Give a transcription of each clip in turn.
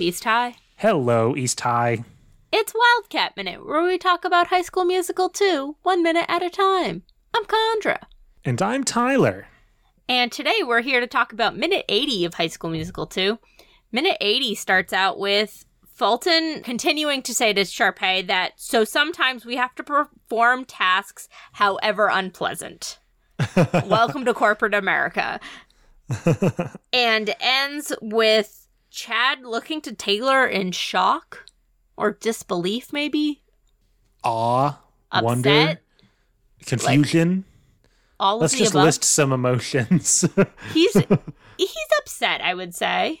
East High. Hello, East High. It's Wildcat Minute, where we talk about High School Musical 2, one minute at a time. I'm Condra. And I'm Tyler. And today we're here to talk about minute 80 of High School Musical 2. Minute 80 starts out with Fulton continuing to say to Sharpay that so sometimes we have to perform tasks, however unpleasant. Welcome to corporate America. and ends with Chad looking to Taylor in shock or disbelief, maybe. Awe, Upset. wonder, confusion. All of Let's just above. list some emotions. He's he's upset, I would say.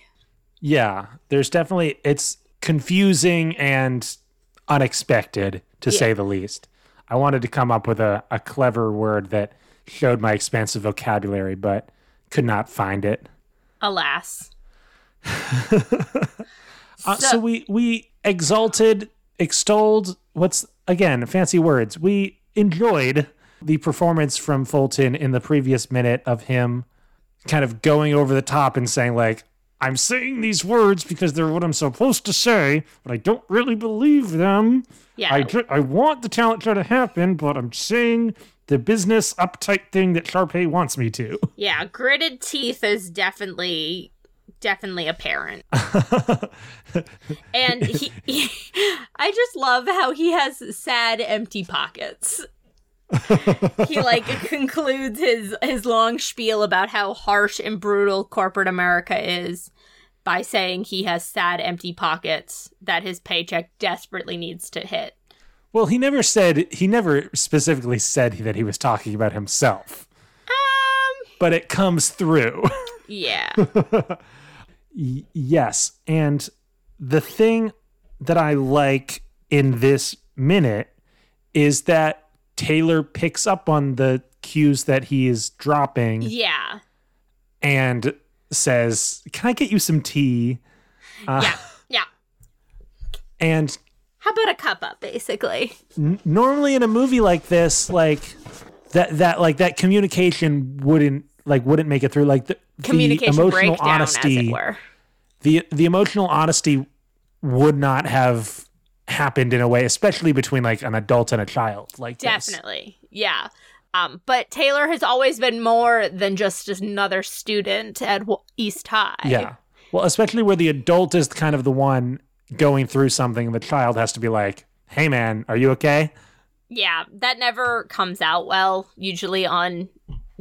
yeah, there's definitely, it's confusing and unexpected, to Yeah. say the least. I wanted to come up with a, a clever word that showed my expansive vocabulary, but could not find it. Alas. Uh, so, So- we we exalted, extolled. What's again fancy words? We enjoyed the performance from Fulton in the previous minute of him kind of going over the top and saying like, "I'm saying these words because they're what I'm supposed to say, but I don't really believe them. Yeah. I ju- I want the talent show to happen, but I'm saying." The business uptight thing that Sharpay wants me to. yeah, gritted teeth is definitely definitely apparent. and he, I just love how he has sad empty pockets. he like concludes his his long spiel about how harsh and brutal corporate America is by saying he has sad empty pockets that his paycheck desperately needs to hit. Well, he never said he never specifically said that he was talking about himself, Um but it comes through. yeah. Y- yes, and the thing that I like in this minute is that Taylor picks up on the cues that he is dropping Yeah. and says, "Can I get you some tea?" Uh, Yeah. Yeah. And How about a cup up basically? n- normally in a movie like this, like that that like that communication wouldn't like wouldn't make it through. Like the, Communication the emotional breakdown honesty, as it were. the the emotional honesty would not have happened in a way, especially between like an adult and a child. Like this. Definitely. Yeah. Um, but Taylor has always been more than just another student at East High. Yeah. Well, especially where the adult is kind of the one going through something, and the child has to be like, "Hey, man, are you okay?" Yeah. That never comes out well, usually on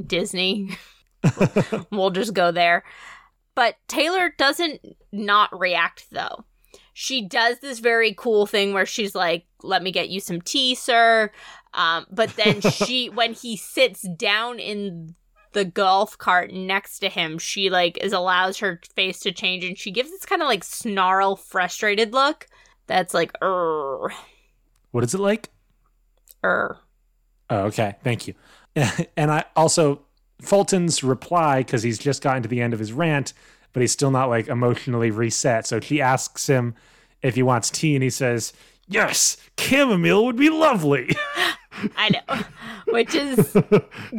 Disney. we'll just go there. But Taylor doesn't not react though. She does this very cool thing where she's like, "Let me get you some tea, sir." Um, but then she, when he sits down in the golf cart next to him, she like is allows her face to change, and she gives this kind of like snarl, frustrated look. That's like, er, What is it like? er. Oh, okay. Thank you. And I also Fulton's reply because he's just gotten to the end of his rant, but he's still not like emotionally reset. So she asks him if he wants tea, and he says, "Yes, chamomile would be lovely." I know, which is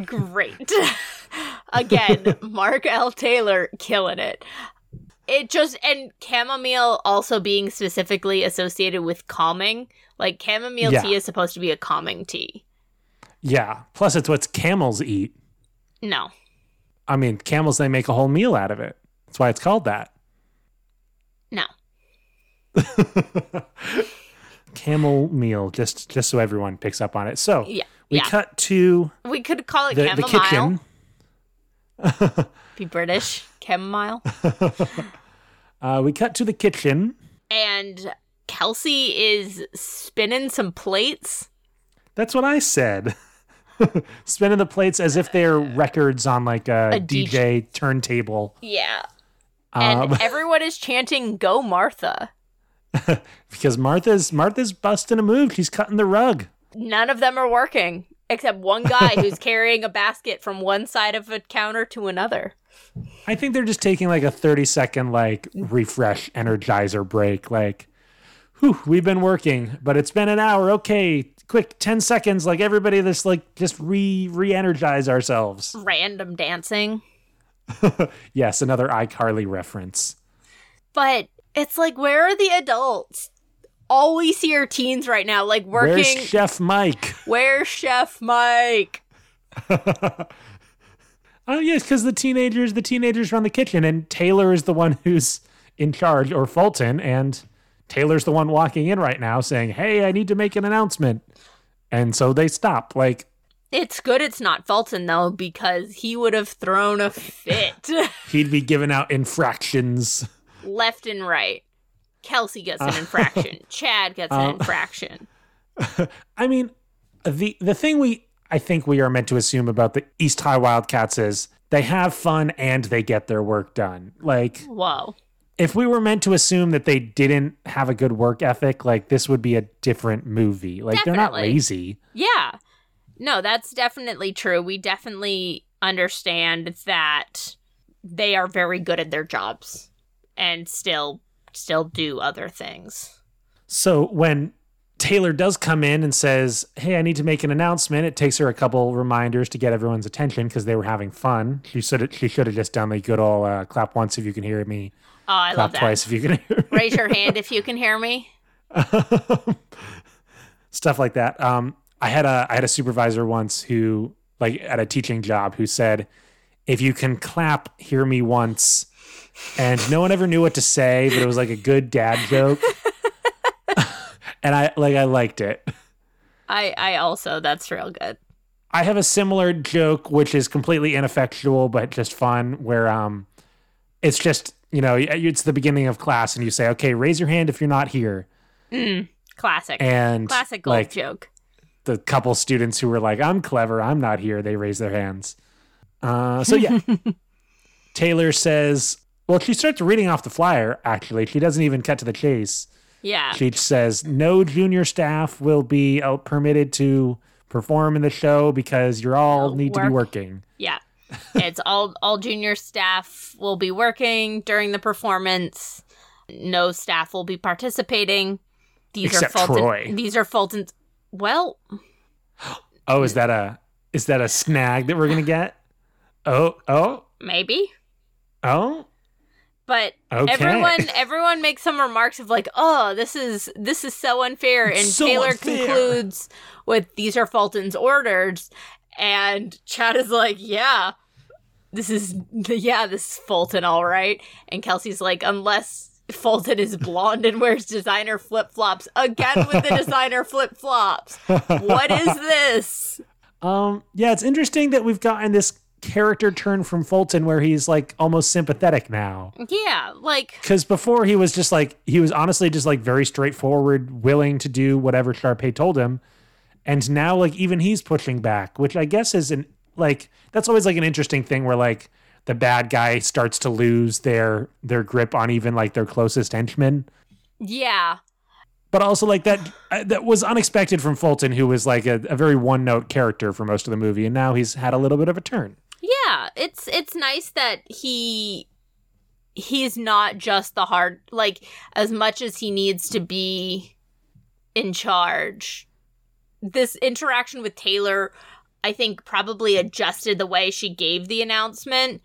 great. Again, Mark L. Taylor killing it. It just and chamomile also being specifically associated with calming. Like chamomile Yeah. tea is supposed to be a calming tea. Yeah. Plus, it's what camels eat. No, I mean, camels they make a whole meal out of it. That's why it's called that. no. Camel meal, just just so everyone picks up on it. So Yeah, we yeah. cut to We could call it the, the chamomile. kitchen. Be British chamomile. Uh, we cut to the kitchen. and Kelsey is spinning some plates. That's what I said. Spinning the plates as if they're records on like a, A DJ, DJ. turntable. Yeah. And Um, everyone is chanting "Go Martha." because Martha's Martha's busting a move. She's cutting the rug. None of them are working except one guy who's carrying a basket from one side of a counter to another. I think they're just taking like a 30 second like refresh energizer break. Like, whew, we've been working, but it's been an hour. Okay, quick, 10 seconds. Like everybody, just like just re re energize ourselves. Random dancing. Yes, another iCarly reference. But It's like, where are the adults? All we see are teens right now, like working. Where's Chef Mike? Where's Chef Mike? Oh yes, because the teenagers, the teenagers run the kitchen, and Taylor is the one who's in charge, or Fulton, and Taylor's the one walking in right now saying, "Hey, I need to make an announcement," and so they stop. Like It's good it's not Fulton though, because he would have thrown a fit he'd be giving out infractions. left and right. Kelsey gets an infraction. Chad gets an um, infraction. I mean, the the thing we I think we are meant to assume about the East High Wildcats is they have fun and they get their work done. Like Whoa. If we were meant to assume that they didn't have a good work ethic, like this would be a different movie. Like they're not lazy. Yeah. No, that's definitely true. We definitely understand that they are very good at their jobs and still still do other things. So when Taylor does come in and says, "Hey, I need to make an announcement," it takes her a couple reminders to get everyone's attention because they were having fun. She should she should have just done the good old uh, clap once if you can hear me, Oh, I love clap that. twice if you can hear me. Raise your hand if you can hear me. stuff like that. Um, I had a I had a supervisor once who like at a teaching job who said, "If you can clap, hear me once," and no one ever knew what to say, but it was like a good dad joke, and I like I liked it. I I also that's real good. I have a similar joke which is completely ineffectual but just fun, where um, it's just you know it's the beginning of class and you say, "Okay, raise your hand if you're not here," Classic. and Classic gold like joke. the couple students who were like, I'm clever, I'm not here, they raise their hands. Uh, so yeah. Taylor says, well, she starts reading off the flyer, actually. She doesn't even cut to the chase. Yeah. She says, no junior staff will be uh, permitted to perform in the show because you're all need to be working. Yeah. It's all all junior staff will be working during the performance. No staff will be participating. These Except are Fulton. Troy. These are Fulton's. Well, Oh, is that a is that a snag that we're gonna get? Oh, oh, maybe. oh. But Okay. everyone everyone makes some remarks of like, "Oh, this is this is so unfair." And so Taylor unfair. concludes with these are Fulton's orders and Chad is like, "Yeah. This is yeah, this is Fulton all right." And Kelsey's like, "Unless Fulton is blonde and wears designer flip-flops again with the designer flip-flops. What is this?" Um, yeah, it's interesting that we've gotten this character turn from Fulton where he's like almost sympathetic now. Yeah, like Because before he was just like he was honestly just like very straightforward, willing to do whatever Sharpay told him, and now like even he's pushing back, which I guess is an like that's always like an interesting thing where like the bad guy starts to lose their their grip on even like their closest henchmen. yeah. But also like that uh, that was unexpected from Fulton, who was like a, a very one note character for most of the movie, and now he's had a little bit of a turn. Yeah, it's it's nice that he he's not just the hard like as much as he needs to be in charge. This interaction with Taylor I think probably adjusted the way she gave the announcement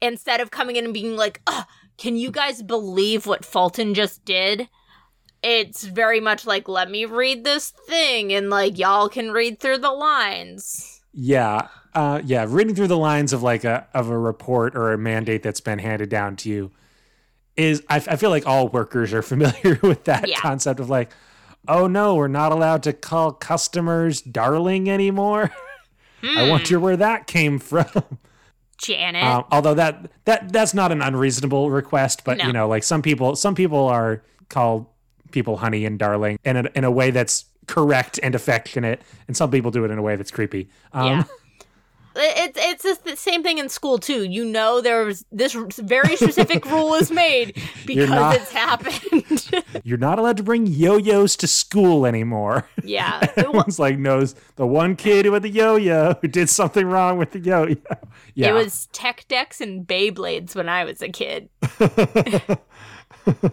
instead of coming in and being like, "Ugh, can you guys believe what Fulton just did?" It's very much like, "Let me read this thing and like y'all can read through the lines." Yeah, uh, yeah. Reading through the lines of like a of a report or a mandate that's been handed down to you is I, I feel like all workers are familiar with that Yeah. concept of like, oh no, we're not allowed to call customers darling anymore. I Hmm. wonder where that came from. Janet. Um, although that that that's not an unreasonable request, but No. you know, like some people some people are called people honey and darling in a, in a way that's correct and affectionate, and some people do it in a way that's creepy. Um, Yeah. It's it's just the same thing in school too. You know, there was this very specific rule is made because not- it's happened. You're not allowed to bring yo-yos to school anymore. yeah, Everyone's like knows the one kid who had the yo-yo who did something wrong with the yo-yo. Yeah. it was Tech Decks and Beyblades when I was a kid,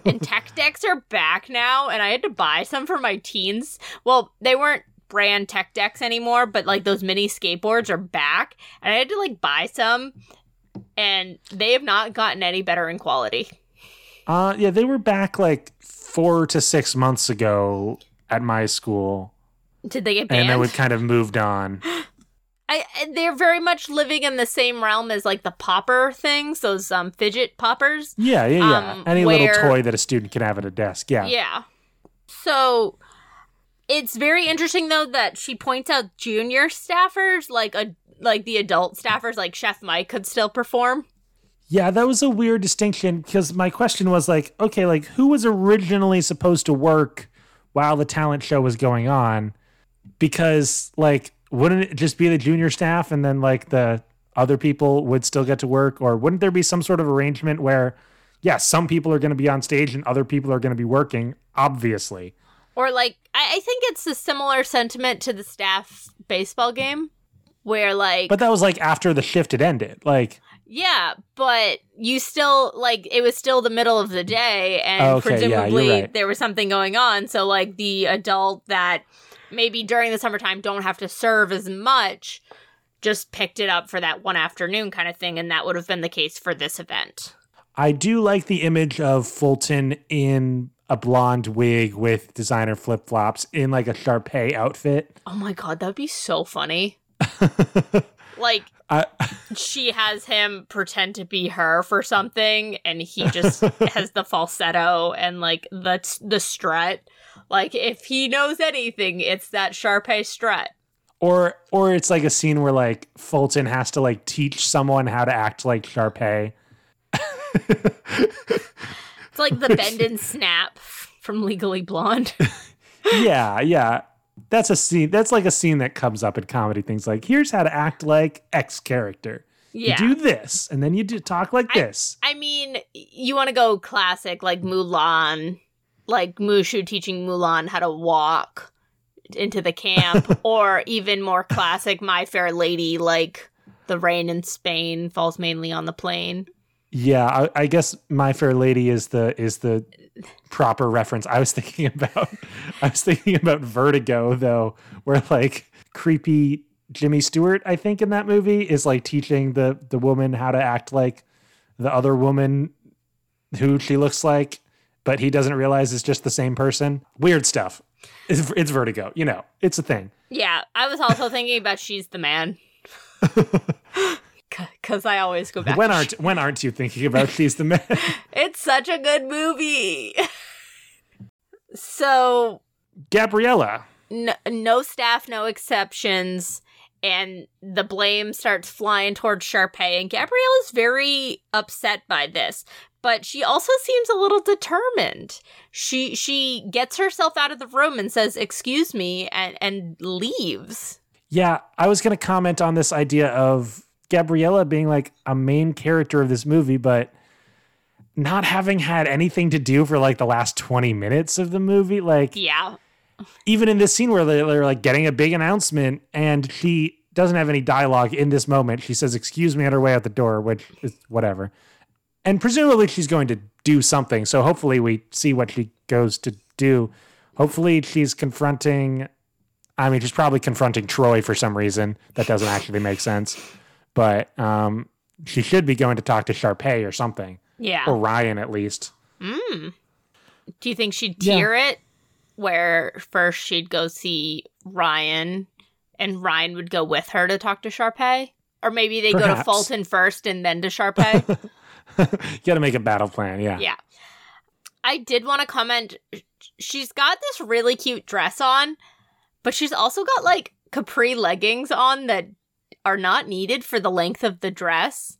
and Tech Decks are back now, and I had to buy some for my teens. Well, they weren't brand Tech Decks anymore, but like those mini skateboards are back, and I had to like buy some, and they have not gotten any better in quality. Uh, yeah, they were back like four to six months ago at my school, Did they get banned? and then we kind of moved on. I, I- they're very much living in the same realm as like the popper things, those um fidget poppers. Yeah, yeah, yeah. Um, Any where- little toy that a student can have at a desk. Yeah. Yeah. So it's very interesting though that she points out junior staffers, like a like the adult staffers, like Chef Mike could still perform. Yeah, that was a weird distinction because my question was like, okay, like who was originally supposed to work while the talent show was going on? Because like, wouldn't it just be the junior staff and then like the other people would still get to work, or wouldn't there be some sort of arrangement where, yeah, some people are going to be on stage and other people are going to be working? Obviously, Or like I, I think it's a similar sentiment to the staff baseball game. Where like but that was like after the shift had ended. Like, Yeah, but you still like it was still the middle of the day, and Okay, yeah, presumably right. there was something going on. So like the adult that maybe during the summertime don't have to serve as much just picked it up for that one afternoon kind of thing, and that would have been the case for this event. I do like the image of Fulton in a blonde wig with designer flip flops in like a Sharpay outfit. Oh my god, that'd be so funny. like I, she has him pretend to be her for something and he just has the falsetto and like the the strut like if he knows anything it's that Sharpay strut or or it's like a scene where like Fulton has to like teach someone how to act like Sharpay. it's like the bend and snap from legally blonde yeah, yeah. That's a scene. That's like a scene that comes up in comedy things like here's how to act like X character. yeah You do this, and then you do talk like this. i mean you want to go classic like mulan like mushu teaching mulan how to walk into the camp or even more classic my fair lady like the rain in spain falls mainly on the plain Yeah, I, I guess My Fair Lady is the is the proper reference. I was thinking about I was thinking about Vertigo though, where like creepy Jimmy Stewart, I think in that movie is like teaching the the woman how to act like the other woman who she looks like, but he doesn't realize it's just the same person. Weird stuff. It's, it's Vertigo, you know. It's a thing. Yeah, I was also thinking about She's the Man. Because I always go back. When aren't when aren't you thinking about she's the man? It's such a good movie. so, Gabriella. n- no staff, no exceptions. And the blame starts flying towards Sharpay. And Gabriella's very upset by this. But she also seems a little determined. She she gets herself out of the room and says, "Excuse me," and and leaves. Yeah, I was going to comment on this idea of Gabriella being like a main character of this movie, but not having had anything to do for like the last 20 minutes of the movie. Like, Yeah, even in this scene where they're, they're like getting a big announcement and she doesn't have any dialogue in this moment. She says, Excuse me, on her way out the door, which is whatever. And presumably she's going to do something. So hopefully we see what she goes to do. Hopefully she's confronting, I mean, she's probably confronting Troy for some reason. That doesn't actually make sense. But um, she should be going to talk to Sharpay or something, yeah. or Ryan at least. Mm. Do you think she'd Yeah. it where first she'd go see Ryan and Ryan would go with her to talk to Sharpay? Or maybe they go to Fulton first and then to Sharpay? you got to make a battle plan. Yeah. yeah. I did want to comment she's got this really cute dress on, but she's also got like capri leggings on that are not needed for the length of the dress.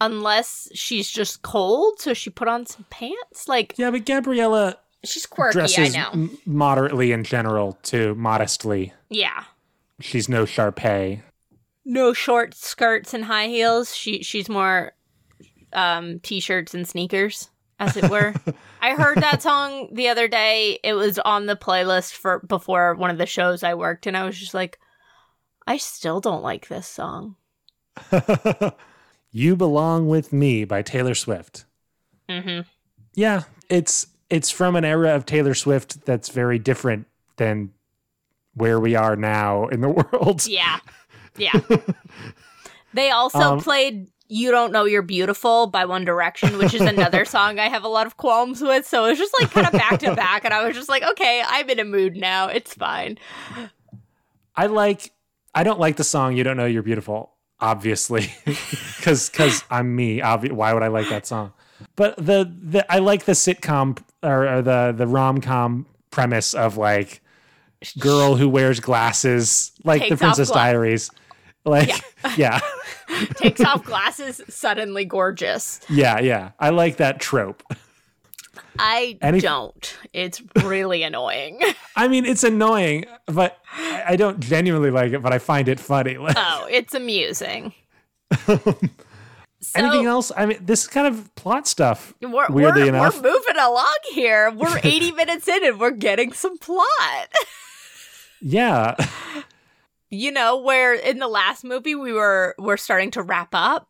Unless she's just cold, so she put on some pants. Like Yeah, but Gabriella she's quirky, dresses I know. m- moderately in general too, modestly. Yeah. She's no Sharpay. no short skirts and high heels. She she's more um t-shirts and sneakers, as it were. I heard that song the other day. It was on the playlist for before one of the shows I worked and I was just like I still don't like this song. you Belong with Me by Taylor Swift. Mhm. Yeah, it's it's from an era of Taylor Swift that's very different than where we are now in the world. Yeah. Yeah. they also Um, played You Don't Know You're Beautiful by One Direction, which is another song I have a lot of qualms with. So it was just like kind of back to back. And I was just like, okay, I'm in a mood now. It's fine. I like, I don't like the song You Don't Know You're Beautiful, obviously, because because I'm me. Obvi- why would I like that song? But the, the I like the sitcom or, or the, the rom com premise of like girl who wears glasses, like the Princess gla- Diaries. Like, yeah. Takes off glasses, suddenly gorgeous. Yeah, yeah. I like that trope. I Any- don't. It's really annoying. I mean, it's annoying, but I don't genuinely like it, but I find it funny. Oh, it's amusing. So, anything else? I mean, this is kind of plot stuff. We're, weirdly we're, enough. we're moving along here. We're 80 minutes in and we're getting some plot. Yeah. You know, where in the last movie we were we're starting to wrap up.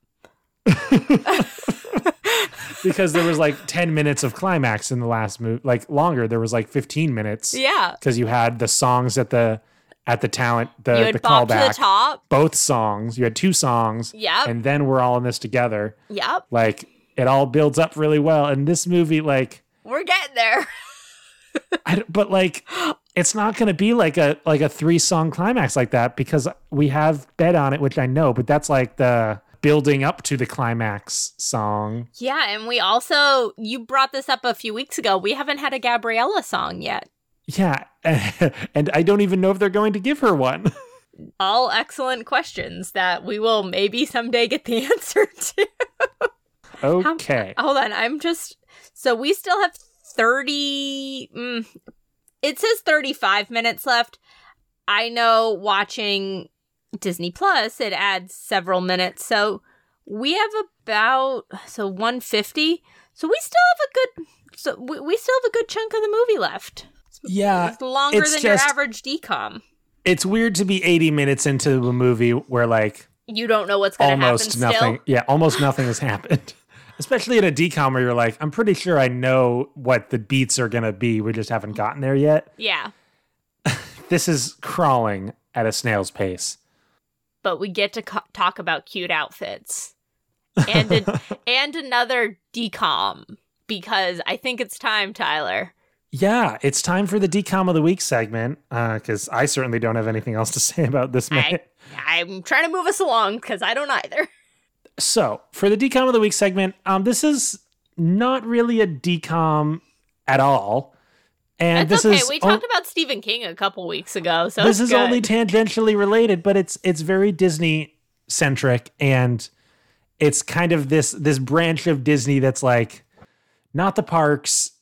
because there was like 10 minutes of climax in the last movie, like longer. There was like 15 minutes Yeah. because you had the songs at the at the talent, the, you had the Bop to callback. the top. Both songs. You had two songs. Yeah. And then we're all in this together. Yep. Like it all builds up really well. And this movie, like, We're getting there. I but like it's not going to be like a like a three song climax like that because we have bet on it which i know but that's like the building up to the climax song Yeah, and we also you brought this up a few weeks ago. We haven't had a Gabriella song yet. yeah and i don't even know if they're going to give her one All excellent questions that we will maybe someday get the answer to. okay Hold on, I'm just so we still have 30 mm, it says 35 minutes left. I know watching Disney Plus it adds several minutes. So we have about so 150. So we still have a good so we, we still have a good chunk of the movie left. yeah It's longer it's than just- your average decom. it's weird to be 80 minutes into a movie where like You don't know what's going to happen almost still. nothing yeah almost nothing has happened especially in a decom where you're like i'm pretty sure i know what the beats are going to be we just haven't gotten there yet Yeah. this is crawling at a snail's pace but we get to co- talk about cute outfits and a, and another decom because I think it's time, Tyler. Yeah, it's time for the decom of the week segment because I certainly don't have anything else to say about this I, I'm trying to move us along because I don't either. So for the decom of the week segment, um, this is not really a decom at all, and That's this okay. is we o- talked about Stephen King a couple weeks ago, so this is good. only tangentially related, but it's it's very Disney centric, and it's kind of this this branch of Disney that's like not the parks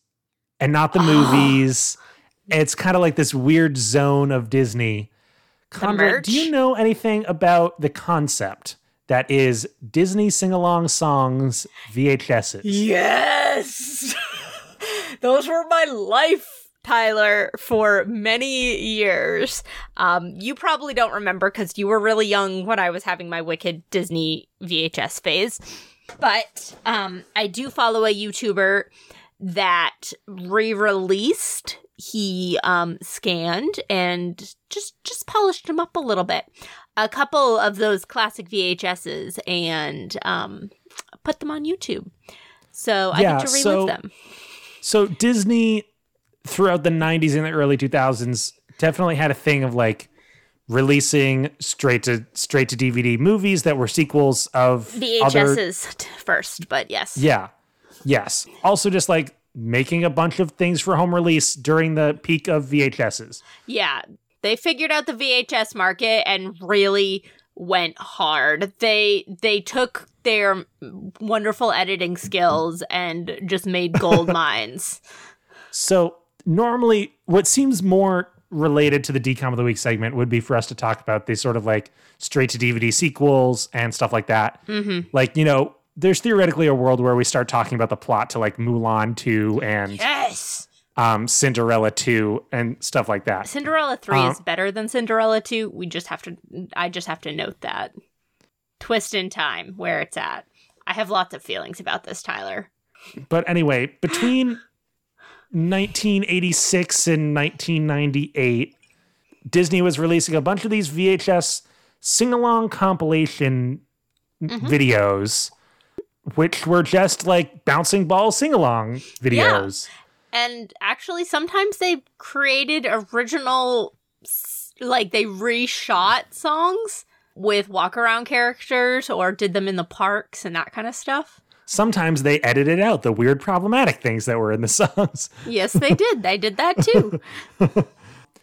and not the movies. It's kind of like this weird zone of Disney. Condra, do you know anything about the concept that is Disney sing along songs VHSs? Yes. Those were my life, Tyler, for many years. Um, you probably don't remember because you were really young when I was having my wicked Disney VHS phase. But um, I do follow a YouTuber that re-released. He um, scanned and just just polished them up a little bit. A couple of those classic VHSs and um, put them on YouTube. So I Yeah, get to relive so- them. So Disney throughout the 90s and the early 2000s definitely had a thing of like releasing straight to straight to DVD movies that were sequels of other VHSs t- first, but yes. Yeah. Yes. Also just like making a bunch of things for home release during the peak of VHSs. Yeah. They figured out the VHS market and really went hard. They they took their wonderful editing skills and just made gold mines. So normally what seems more related to the decom of the week segment would be for us to talk about these sort of like straight to DVD sequels and stuff like that. Mm-hmm. Like, you know, there's theoretically a world where we start talking about the plot to like Mulan 2 and Yes. um, Cinderella 2 and stuff like that. Cinderella 3 Um, is better than Cinderella 2. We just have to I just have to note that. Twist in time where it's at. I have lots of feelings about this, Tyler. But anyway, between 1986 and 1998, Disney was releasing a bunch of these VHS sing along compilation mm-hmm. videos, which were just like bouncing ball sing along videos. And actually, sometimes they created original, like they reshot songs with walk around characters or did them in the parks and that kind of stuff. Sometimes they edited out the weird problematic things that were in the songs. Yes, they did. They did that too.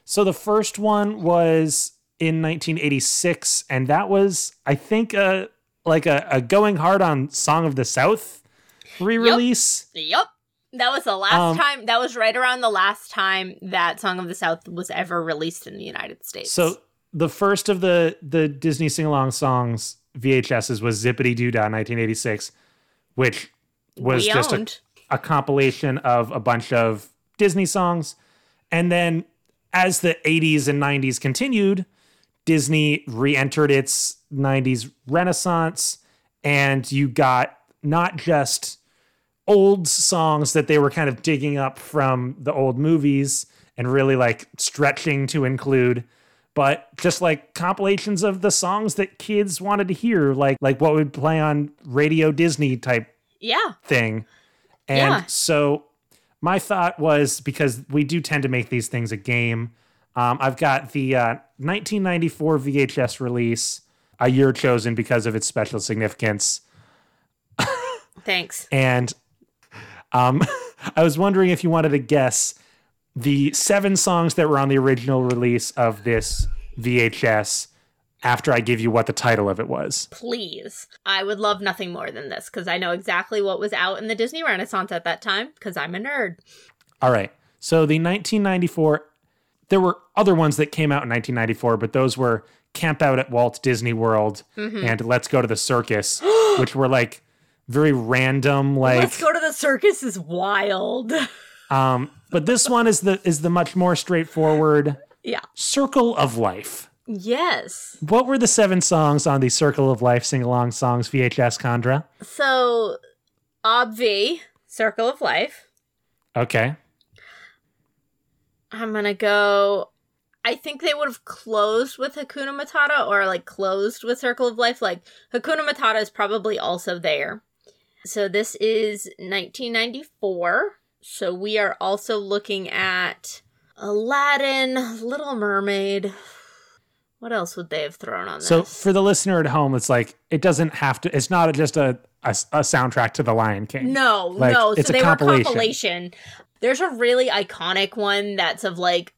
So the first one was in 1986, and that was, I think, a like a, a going hard on Song of the South re-release. Yep, That was the last Um, time, that was right around the last time that Song of the South was ever released in the United States. So the first of the the Disney sing along songs VHSs was Zippity Doo Dah 1986, which was we just a, a compilation of a bunch of Disney songs. And then as the 80s and 90s continued, Disney re-entered its 90s renaissance and you got not just old songs that they were kind of digging up from the old movies and really like stretching to include but just like compilations of the songs that kids wanted to hear like like what would play on radio disney type Yeah. thing. And Yeah. so my thought was because we do tend to make these things a game. Um, I've got the uh, 1994 VHS release, a year chosen because of its special significance. Thanks. And um, I was wondering if you wanted to guess the seven songs that were on the original release of this VHS after I give you what the title of it was. Please. I would love nothing more than this because I know exactly what was out in the Disney Renaissance at that time because I'm a nerd. All right. So the 1994, there were other ones that came out in 1994, but those were Camp Out at Walt Disney World Mm-hmm. and Let's Go to the Circus, which were like very random, like. Let's go to the circus is wild. Um, but this one is the is the much more straightforward yeah. Circle of Life. Yes. What were the seven songs on the Circle of Life sing along songs VHS Condra? So, Obvi, Circle of Life. Okay. I'm gonna go. I think they would have closed with Hakuna Matata or like closed with Circle of Life. Like Hakuna Matata is probably also there. So this is 1994. So we are also looking at Aladdin, Little Mermaid. What else would they have thrown on So for the listener at home, it's like it doesn't have to. It's not just a a, a soundtrack to The Lion King. No, Like, no. it's So a they compilation. were compilation. There's a really iconic one that's of like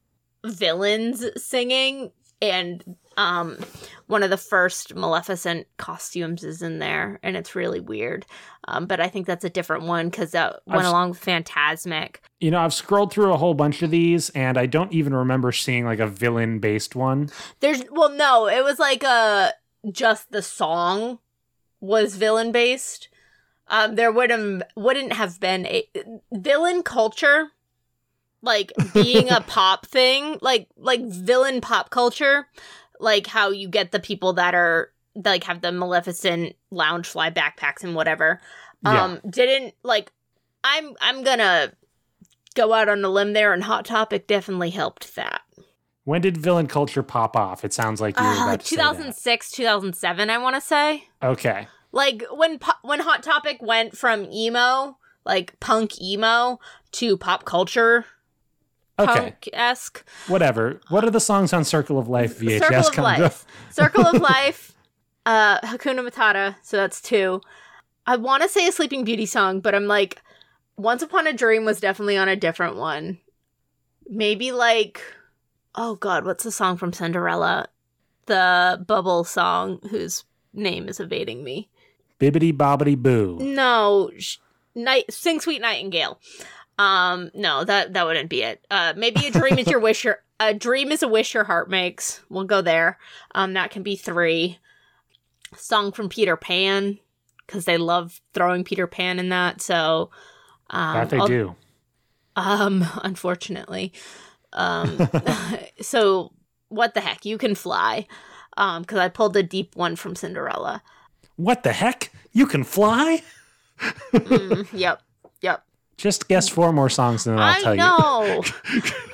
villains singing, and um, one of the first Maleficent costumes is in there, and it's really weird. Um, but I think that's a different one because that went I've- along with Fantasmic. You know, I've scrolled through a whole bunch of these, and I don't even remember seeing like a villain based one. There's well, no, it was like uh just the song was villain based. Um, there wouldn't wouldn't have been a villain culture, like being a pop thing, like like villain pop culture, like how you get the people that are like have the Maleficent Loungefly backpacks and whatever. Yeah. Um, didn't like. I'm I'm gonna go out on a limb there, and Hot Topic definitely helped that. When did villain culture pop off? It sounds like you were Uh, about to say 2006, 2007, I want to say. Okay. Like when when Hot Topic went from emo, like punk emo, to pop culture Okay. punk esque. Whatever. What are the songs on Circle of Life VHS? Circle of? Life, Circle of Life, uh, Hakuna Matata. So that's two. I want to say a Sleeping Beauty song, but I'm like, Once Upon a Dream was definitely on a different one. Maybe like, oh god, what's the song from Cinderella? The Bubble song, whose name is evading me. Bibbity bobbity boo. No, sh- night sing Sweet Nightingale. Um, no, that that wouldn't be it. Uh, maybe a dream is your wish. Your a dream is a wish your heart makes. We'll go there. Um, that can be three. Song from Peter Pan because they love throwing Peter Pan in that. So, um, that they I'll- do. Um, unfortunately. Um, so what the heck? You can fly. Um, because I pulled a deep one from Cinderella. What the heck? You can fly? Mm, yep, yep. Just guess four more songs and then I'll I tell you. know.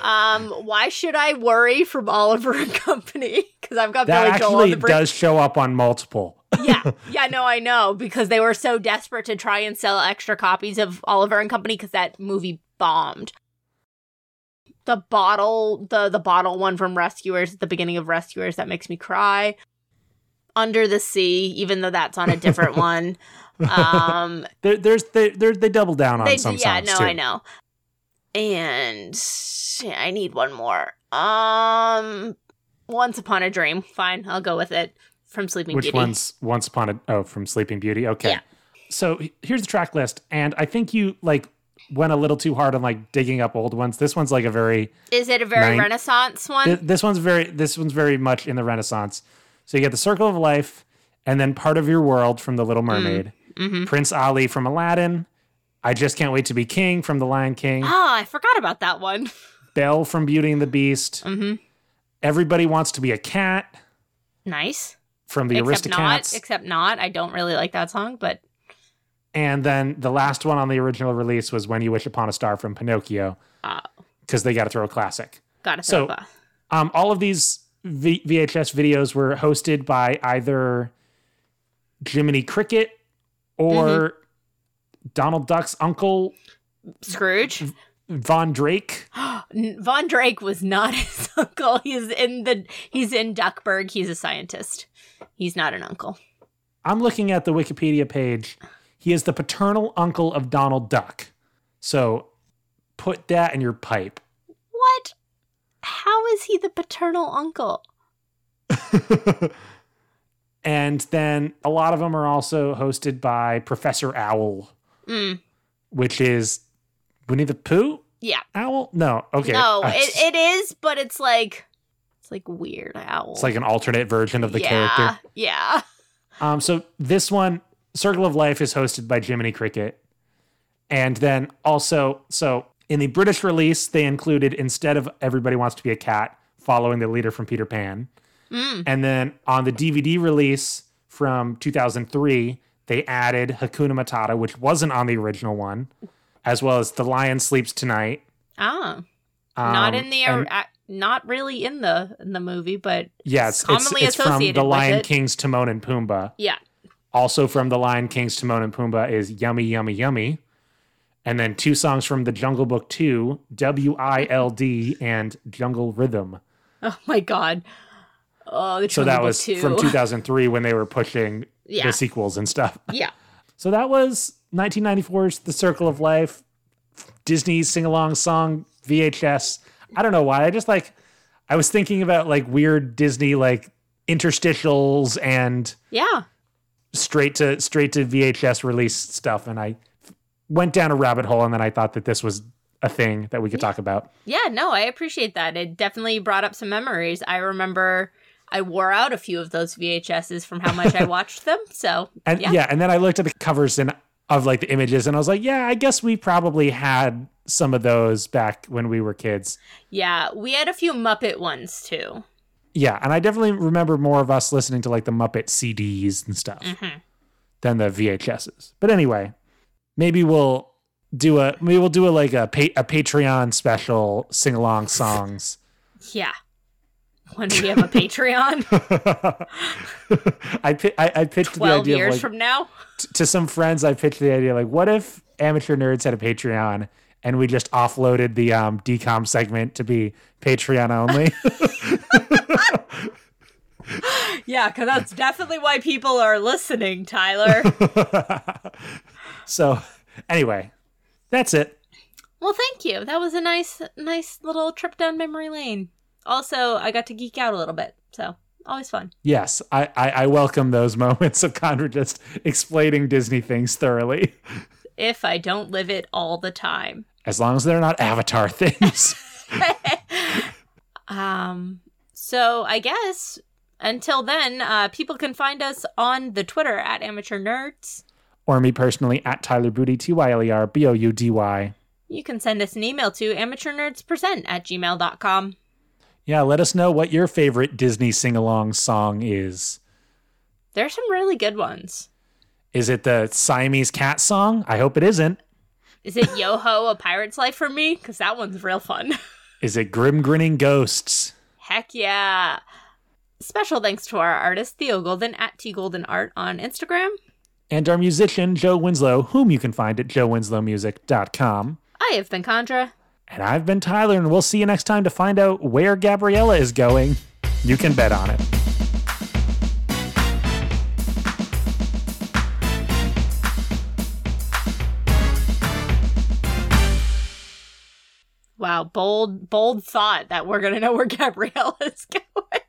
um, why should I worry from Oliver and Company? Because I've got That Billy Joel on actually the bridge. does show up on multiple yeah, yeah, no, I know because they were so desperate to try and sell extra copies of Oliver and Company because that movie bombed. The bottle, the the bottle one from Rescuers at the beginning of Rescuers that makes me cry. Under the Sea, even though that's on a different one. Um, there, there's they they they double down on they, some yeah, songs no, too. I know. And yeah, I need one more. Um, Once Upon a Dream. Fine, I'll go with it. From Sleeping Which Beauty. Which one's Once Upon a Oh from Sleeping Beauty? Okay. Yeah. So here's the track list, and I think you like went a little too hard on like digging up old ones. This one's like a very Is it a very Nine- Renaissance one? Th- this one's very this one's very much in the Renaissance. So you get the Circle of Life, and then Part of Your World from The Little Mermaid, mm-hmm. Prince Ali from Aladdin, I Just Can't Wait to Be King from The Lion King, Oh, I forgot about that one. Belle from Beauty and the Beast, Mm-hmm. Everybody Wants to Be a Cat Nice. from The Aristocats. except not. Except not. I don't really like that song, but and then the last one on the original release was When You Wish Upon a Star from Pinocchio, because they got to throw a classic. gotta throw so, Um, all of these v- VHS videos were hosted by either Jiminy Cricket or Mm-hmm. Donald Duck's uncle Scrooge. Von Drake. Von Drake was not his uncle. He's in the he's in Duckburg. He's a scientist. He's not an uncle. I'm looking at the Wikipedia page. He is the paternal uncle of Donald Duck. So put that in your pipe. What? How is he the paternal uncle? and then a lot of them are also hosted by Professor Owl, Mm, which is Winnie the Pooh yeah. owl. No, okay. No, it, it is, but it's like it's like weird owl. it's like an alternate version of the yeah, character. Yeah. Um, so this one, Circle of Life, is hosted by Jiminy Cricket, and then also, so in the British release, they included instead of Everybody Wants to Be a Cat, following the leader from Peter Pan, Mm. and then on the DVD release from 2003, they added Hakuna Matata, which wasn't on the original one, as well as The Lion Sleeps Tonight. Ah. not Um, in the and- uh, not really in the in the movie, but yeah, it's, it's, commonly it's from associated The Lion. King's Timon and Pumbaa. yeah. Also from The Lion King's Timon and Pumbaa is Yummy Yummy Yummy. And then two songs from The Jungle Book 2, W I L D and Jungle Rhythm. Oh my god. Oh, the So that Book was two. from 2003 when they were pushing Yeah. the sequels and stuff. yeah. So that was 1994's The Circle of Life, Disney's sing along song VHS. I don't know why. I just like, I was thinking about like weird Disney like interstitials and Yeah. straight to straight to VHS release stuff, and I went down a rabbit hole, and then I thought that this was a thing that we could talk about. Yeah, no, I appreciate that. It definitely brought up some memories. I remember I wore out a few of those VHSs from how much I watched them. So, And yeah. yeah. and then I looked at the covers and of like the images, and I was like, yeah, I guess we probably had some of those back when we were kids. Yeah, we had a few Muppet ones too. Yeah, and I definitely remember more of us listening to like the Muppet CDs and stuff Mhm. than the VHSs. But anyway, maybe we'll do a maybe we'll do a like a pa- a Patreon special sing along songs. Yeah. When we have a Patreon I, pi- I I pitched the idea years of like, from now. t- to some friends. I pitched the idea like, what if amateur nerds had a Patreon and we just offloaded the um, decom segment to be Patreon only? Yeah, because that's definitely why people are listening, Tyler. so anyway, that's it. well, thank you. That was a nice, nice little trip down memory lane. Also, I got to geek out a little bit, so always fun. Yes, I, I, I welcome those moments of Condra just explaining Disney things thoroughly, If I don't live it all the time. as long as they're not Avatar things. Um, so I guess until then, uh, people can find us on the Twitter at Amateur Nerds. Or me personally at Tyler Boudy, T Y L E R B O U D Y. You can send us an email to amateurnerdspresent at gmail.com. Yeah, let us know what your favorite Disney sing along song is. There's some really good ones. Is it the Siamese cat song? I hope it isn't. Is it Yo Ho, A Pirate's Life for Me? Because that one's real fun. Is it Grim Grinning Ghosts? Heck yeah. Special thanks to our artist, Theo Golden, at T Golden Art on Instagram. And our musician, Joe Winslow, whom you can find at joewinslowmusic.com. I have been Condra. And I've been Tyler, and we'll see you next time to find out where Gabriella is going. You can bet on it. Wow, bold, bold thought that we're gonna know where Gabriella is going.